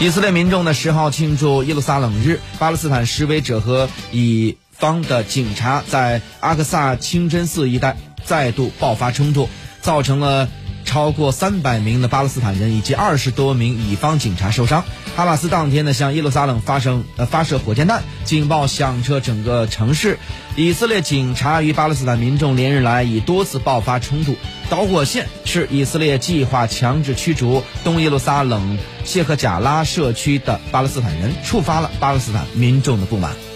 以色列民众呢十号庆祝耶路撒冷日，巴勒斯坦示威者和以方的警察在阿克萨清真寺一带再度爆发冲突，造成了超过三百名的巴勒斯坦人以及二十多名以方警察受伤。哈马斯当天呢向耶路撒冷发生呃发射火箭弹，警报响彻整个城市。以色列警察与巴勒斯坦民众连日来已多次爆发冲突。导火线是以色列计划强制驱逐东耶路撒冷谢赫贾拉社区的巴勒斯坦人，触发了巴勒斯坦民众的不满。